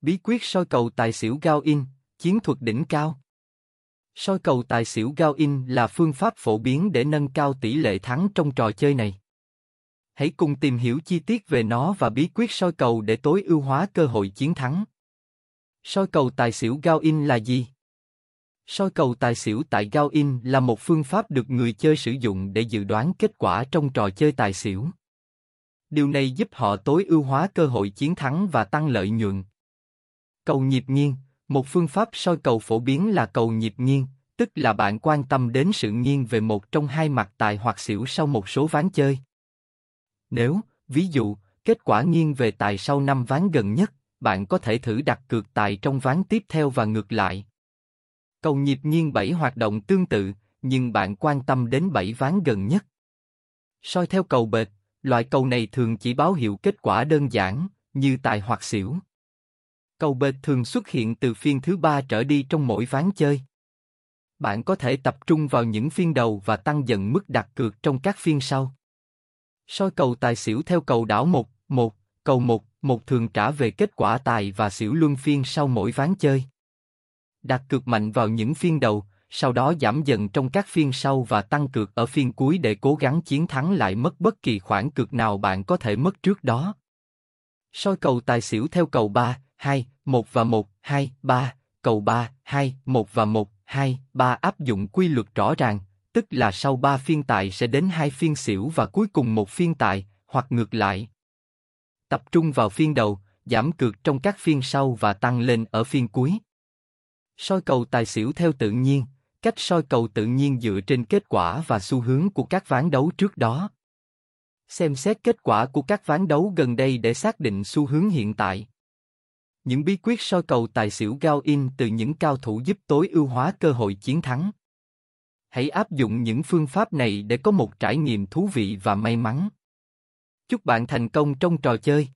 Bí quyết soi cầu tài xỉu Gao In, chiến thuật đỉnh cao. Soi cầu tài xỉu Gao In là phương pháp phổ biến để nâng cao tỷ lệ thắng trong trò chơi này. Hãy cùng tìm hiểu chi tiết về nó và bí quyết soi cầu để tối ưu hóa cơ hội chiến thắng. Soi cầu tài xỉu Gao In là gì? Soi cầu tài xỉu tại Gao In là một phương pháp được người chơi sử dụng để dự đoán kết quả trong trò chơi tài xỉu. Điều này giúp họ tối ưu hóa cơ hội chiến thắng và tăng lợi nhuận. Cầu nhịp nghiêng, một phương pháp soi cầu phổ biến là cầu nhịp nghiêng, tức là bạn quan tâm đến sự nghiêng về một trong hai mặt tài hoặc xỉu sau một số ván chơi. Nếu, ví dụ, kết quả nghiêng về tài sau năm ván gần nhất, bạn có thể thử đặt cược tài trong ván tiếp theo và ngược lại. Cầu nhịp nghiêng 7 hoạt động tương tự, nhưng bạn quan tâm đến 7 ván gần nhất. Soi theo cầu bệt, loại cầu này thường chỉ báo hiệu kết quả đơn giản, như tài hoặc xỉu. Cầu bệt thường xuất hiện từ phiên thứ ba trở đi trong mỗi ván chơi. Bạn có thể tập trung vào những phiên đầu và tăng dần mức đặt cược trong các phiên sau. Soi cầu tài xỉu theo cầu đảo 1, 1, cầu 1, 1 thường trả về kết quả tài và xỉu luân phiên sau mỗi ván chơi. Đặt cược mạnh vào những phiên đầu, sau đó giảm dần trong các phiên sau và tăng cược ở phiên cuối để cố gắng chiến thắng lại mất bất kỳ khoản cược nào bạn có thể mất trước đó. Soi cầu tài xỉu theo cầu 3, 2, 1 và 1, 2, 3, cầu 3, 2, 1 và 1, 2, 3 áp dụng quy luật rõ ràng, tức là sau 3 phiên tại sẽ đến hai phiên xỉu và cuối cùng một phiên tại, hoặc ngược lại. Tập trung vào phiên đầu, giảm cược trong các phiên sau và tăng lên ở phiên cuối. Soi cầu tài xỉu theo tự nhiên, cách soi cầu tự nhiên dựa trên kết quả và xu hướng của các ván đấu trước đó. Xem xét kết quả của các ván đấu gần đây để xác định xu hướng hiện tại. Những bí quyết soi cầu tài xỉu Gao In từ những cao thủ giúp tối ưu hóa cơ hội chiến thắng. Hãy áp dụng những phương pháp này để có một trải nghiệm thú vị và may mắn. Chúc bạn thành công trong trò chơi.